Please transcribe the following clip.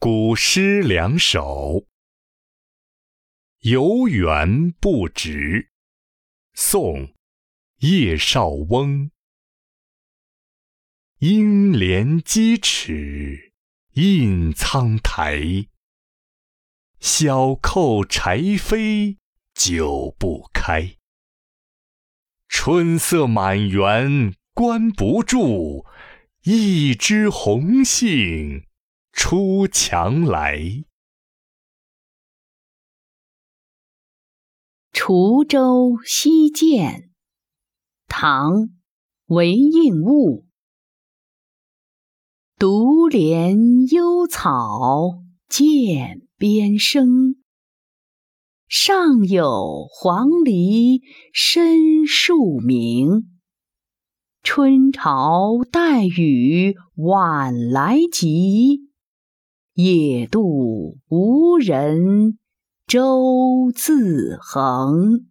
古诗两首，《游园不值》宋·叶绍翁。应怜屐齿印苍苔，小扣柴扉久不开。春色满园关不住，一枝红杏。出墙来。《滁州西涧》唐·韦应物。独怜幽草涧边生，上有黄鹂深树鸣。春潮带雨晚来急。野渡无人舟自横。